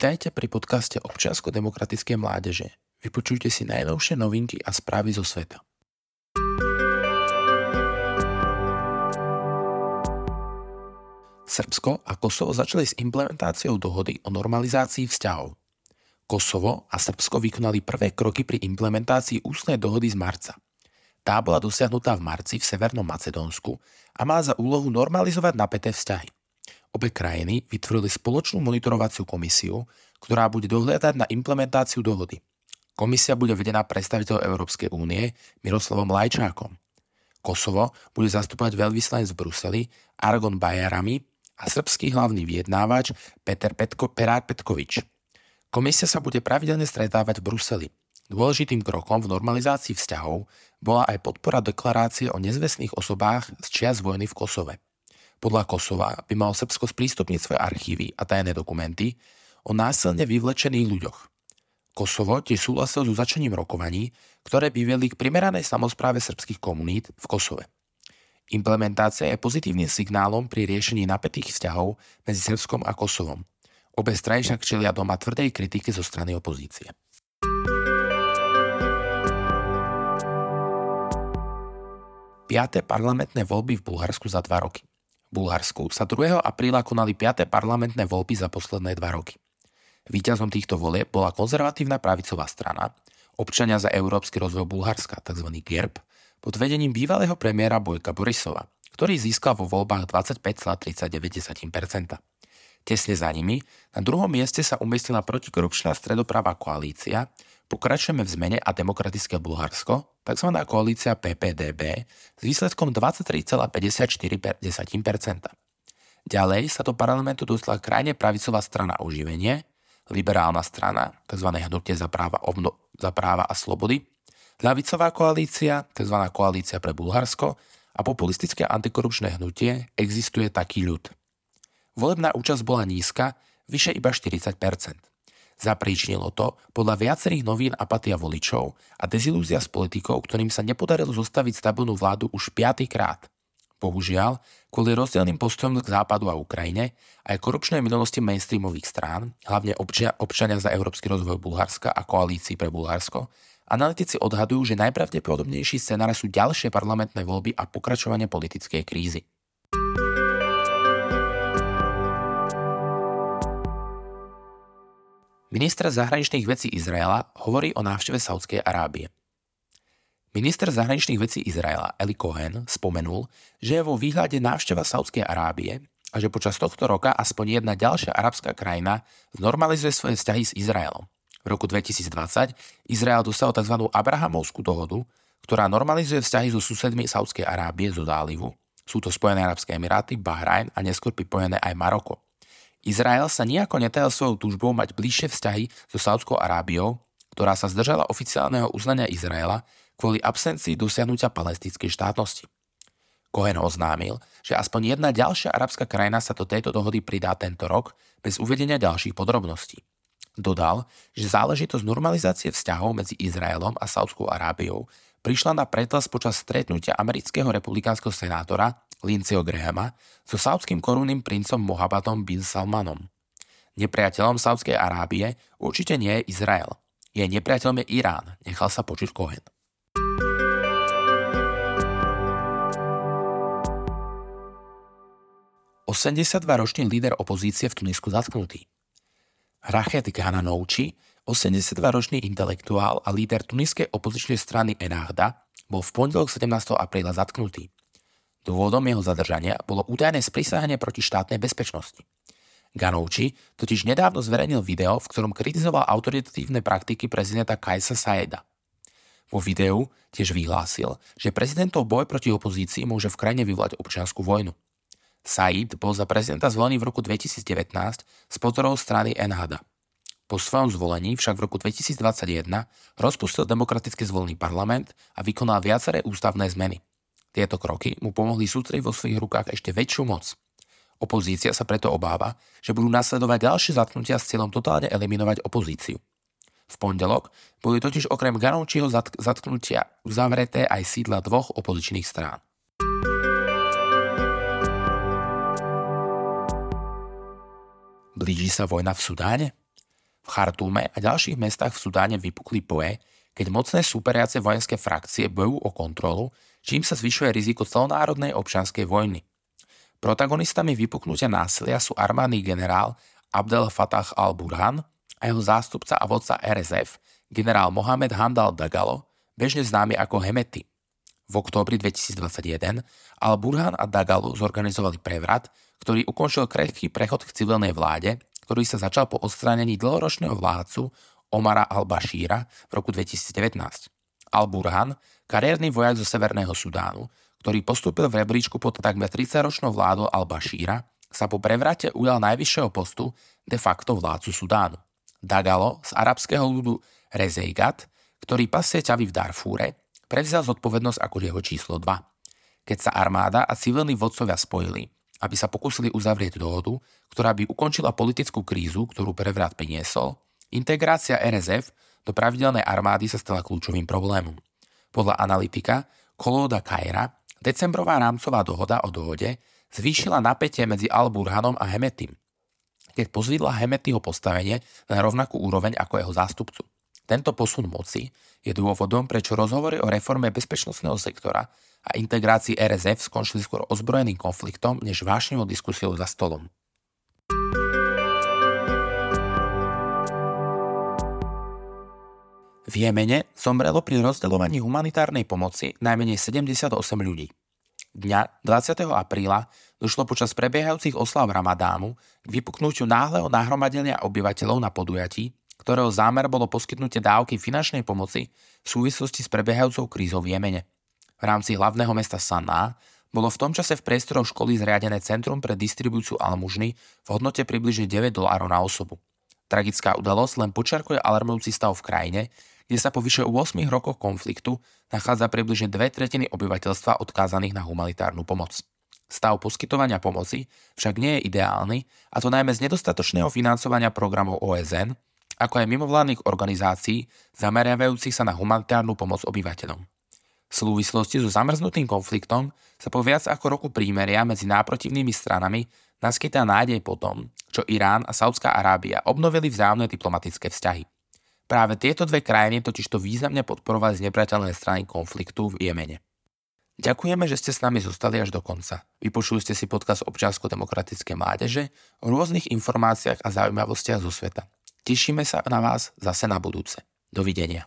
Vítajte pri podcaste občiansko-demokratickej mládeže. Vypočujte si najnovšie novinky a správy zo sveta. Srbsko a Kosovo začali s implementáciou dohody o normalizácii vzťahov. Kosovo a Srbsko vykonali prvé kroky pri implementácii ústnej dohody z marca. Tá bola dosiahnutá v marci v Severnom Macedónsku a má za úlohu normalizovať napäté vzťahy. Obe krajiny vytvorili spoločnú monitorovaciu komisiu, ktorá bude dohľadať na implementáciu dohody. Komisia bude vedená predstaviteľ Európskej únie Miroslavom Lajčákom. Kosovo bude zastupovať veľvyslanec v Bruseli Argon Bajarami a srbský hlavný vyjednávač Peter Petko, Perár Petkovič. Komisia sa bude pravidelne stretávať v Bruseli. Dôležitým krokom v normalizácii vzťahov bola aj podpora deklarácie o nezvestných osobách z čias vojny v Kosove. Podľa Kosova by mal Srbsko sprístupniť svoje archívy a tajné dokumenty o násilne vyvlečených ľuďoch. Kosovo tiež súhlasil so začaním rokovaní, ktoré by viedli k primeranej samozpráve srbských komunít v Kosove. Implementácia je pozitívnym signálom pri riešení napätých vzťahov medzi Srbskom a Kosovom. Obe strany však čelia doma tvrdej kritiky zo strany opozície. Piaté parlamentné voľby v Bulharsku za dva roky. Bulharsku sa 2. apríla konali 5. parlamentné voľby za posledné dva roky. Výťazom týchto volieb bola konzervatívna pravicová strana, občania za európsky rozvoj Bulharska, tzv. GERB, pod vedením bývalého premiéra Bojka Borisova, ktorý získal vo voľbách 25,39%. Tesne za nimi, na druhom mieste sa umiestnila protikorupčná stredopravá koalícia, Pokračujeme v zmene a demokratické Bulharsko, tzv. koalícia PPDB, s výsledkom 23,54%. Ďalej sa do parlamentu dostala krajne pravicová strana oživenie, liberálna strana, tzv. hnutie za práva, obno, za práva a slobody, ľavicová koalícia, tzv. koalícia pre Bulharsko a populistické antikorupčné hnutie existuje taký ľud. Volebná účasť bola nízka, vyše iba 40%. Zapríčnilo to podľa viacerých novín apatia voličov a dezilúzia s politikou, ktorým sa nepodarilo zostaviť stabilnú vládu už piatýkrát. Bohužiaľ, kvôli rozdielným postojom k západu a Ukrajine aj korupčnej minulosti mainstreamových strán, hlavne občia, občania za európsky rozvoj Bulharska a koalícii pre Bulharsko, analytici odhadujú, že najpravdepodobnejší scenár sú ďalšie parlamentné voľby a pokračovanie politickej krízy. Minister zahraničných vecí Izraela hovorí o návšteve Saudskej Arábie. Minister zahraničných vecí Izraela Eli Cohen spomenul, že je vo výhľade návšteva Saudskej Arábie a že počas tohto roka aspoň jedna ďalšia arabská krajina znormalizuje svoje vzťahy s Izraelom. V roku 2020 Izrael dostal tzv. Abrahamovskú dohodu, ktorá normalizuje vzťahy so susedmi Saudskej Arábie zo zálivu. Sú to Spojené arabské emiráty, Bahrajn a neskôr pripojené aj Maroko. Izrael sa nejako netajal svojou túžbou mať bližšie vzťahy so Saudskou Arábiou, ktorá sa zdržala oficiálneho uznania Izraela kvôli absencii dosiahnutia palestinskej štátnosti. Cohen oznámil, že aspoň jedna ďalšia arabská krajina sa do tejto dohody pridá tento rok bez uvedenia ďalších podrobností. Dodal, že záležitosť normalizácie vzťahov medzi Izraelom a Saudskou Arábiou prišla na pretlas počas stretnutia amerického republikánskeho senátora Lindseyho Grahama so saudským korunným princom Mohabbatom bin Salmanom. Nepriateľom Saudskej Arábie určite nie je Izrael. Je nepriateľom je Irán, nechal sa počuť Cohen. ročný líder opozície v Tunisku zatknutý. Rachet Ghananouchi, 82-ročný intelektuál a líder tuniskej opozičnej strany Enahda, bol v pondelok 17. apríla zatknutý. Dôvodom jeho zadržania bolo údajné sprísahanie proti štátnej bezpečnosti. Ganouči totiž nedávno zverejnil video, v ktorom kritizoval autoritatívne praktiky prezidenta Kajsa Saeda. Vo videu tiež vyhlásil, že prezidentov boj proti opozícii môže v krajine vyvolať občianskú vojnu. Said bol za prezidenta zvolený v roku 2019 s podporou strany Enhada. Po svojom zvolení však v roku 2021 rozpustil demokraticky zvolený parlament a vykonal viaceré ústavné zmeny. Tieto kroky mu pomohli sústrediť vo svojich rukách ešte väčšiu moc. Opozícia sa preto obáva, že budú nasledovať ďalšie zatknutia s cieľom totálne eliminovať opozíciu. V pondelok boli totiž okrem Ganovčího zatknutia uzavreté aj sídla dvoch opozičných strán. Blíži sa vojna v Sudáne? V Chartúme a ďalších mestách v Sudáne vypukli boje, keď mocné súperiace vojenské frakcie bojujú o kontrolu, čím sa zvyšuje riziko celonárodnej občianskej vojny. Protagonistami vypuknutia násilia sú armádny generál Abdel Fattah al-Burhan a jeho zástupca a vodca RSF, generál Mohamed Handal Dagalo, bežne známy ako Hemety. V októbri 2021 al-Burhan a Dagalo zorganizovali prevrat, ktorý ukončil krehký prechod k civilnej vláde, ktorý sa začal po odstránení dlhoročného vládcu Omara al-Bashíra v roku 2019. Al-Burhan, kariérny vojak zo Severného Sudánu, ktorý postúpil v rebríčku pod takmer 30-ročnou vládou al-Bashíra, sa po prevrate ujal najvyššieho postu de facto vládcu Sudánu. Dagalo z arabského ľudu Rezeigat, ktorý pasie ťavy v Darfúre, prevzal zodpovednosť ako jeho číslo 2. Keď sa armáda a civilní vodcovia spojili, aby sa pokúsili uzavrieť dohodu, ktorá by ukončila politickú krízu, ktorú prevrat priniesol, integrácia RSF do pravidelnej armády sa stala kľúčovým problémom. Podľa analytika Kolóda Kajra decembrová rámcová dohoda o dohode zvýšila napätie medzi Al-Burhanom a Hemetim, keď pozvidla Hemetyho postavenie na rovnakú úroveň ako jeho zástupcu. Tento posun moci je dôvodom, prečo rozhovory o reforme bezpečnostného sektora a integrácii RSF skončili skôr ozbrojeným konfliktom než vášnivou diskusiou za stolom. V Jemene zomrelo pri rozdeľovaní humanitárnej pomoci najmenej 78 ľudí. Dňa 20. apríla došlo počas prebiehajúcich oslav Ramadánu k vypuknutiu náhleho nahromadenia obyvateľov na podujatí, ktorého zámer bolo poskytnutie dávky finančnej pomoci v súvislosti s prebiehajúcou krízou v Jemene. V rámci hlavného mesta Sanaa bolo v tom čase v priestoroch školy zriadené Centrum pre distribúciu almužny v hodnote približne 9 dolárov na osobu. Tragická udalosť len počiarkuje alarmujúci stav v krajine, kde sa po vyše 8 rokoch konfliktu nachádza približne dve tretiny obyvateľstva odkázaných na humanitárnu pomoc. Stav poskytovania pomoci však nie je ideálny, a to najmä z nedostatočného financovania programov OSN ako aj mimovládnych organizácií zameriavajúcich sa na humanitárnu pomoc obyvateľom. V súvislosti so zamrznutým konfliktom sa po viac ako roku prímeria medzi náprotivnými stranami naskytá nádej po tom, čo Irán a Saudská Arábia obnovili vzájomné diplomatické vzťahy. Práve tieto dve krajiny totižto významne podporovali z nepriateľnej strany konfliktu v Jemene. Ďakujeme, že ste s nami zostali až do konca. Vypočuli ste si podcast občiansko-demokratické mládeže o rôznych informáciách a zaujímavostiach zo sveta. Tešíme sa na vás zase na budúce. Dovidenia.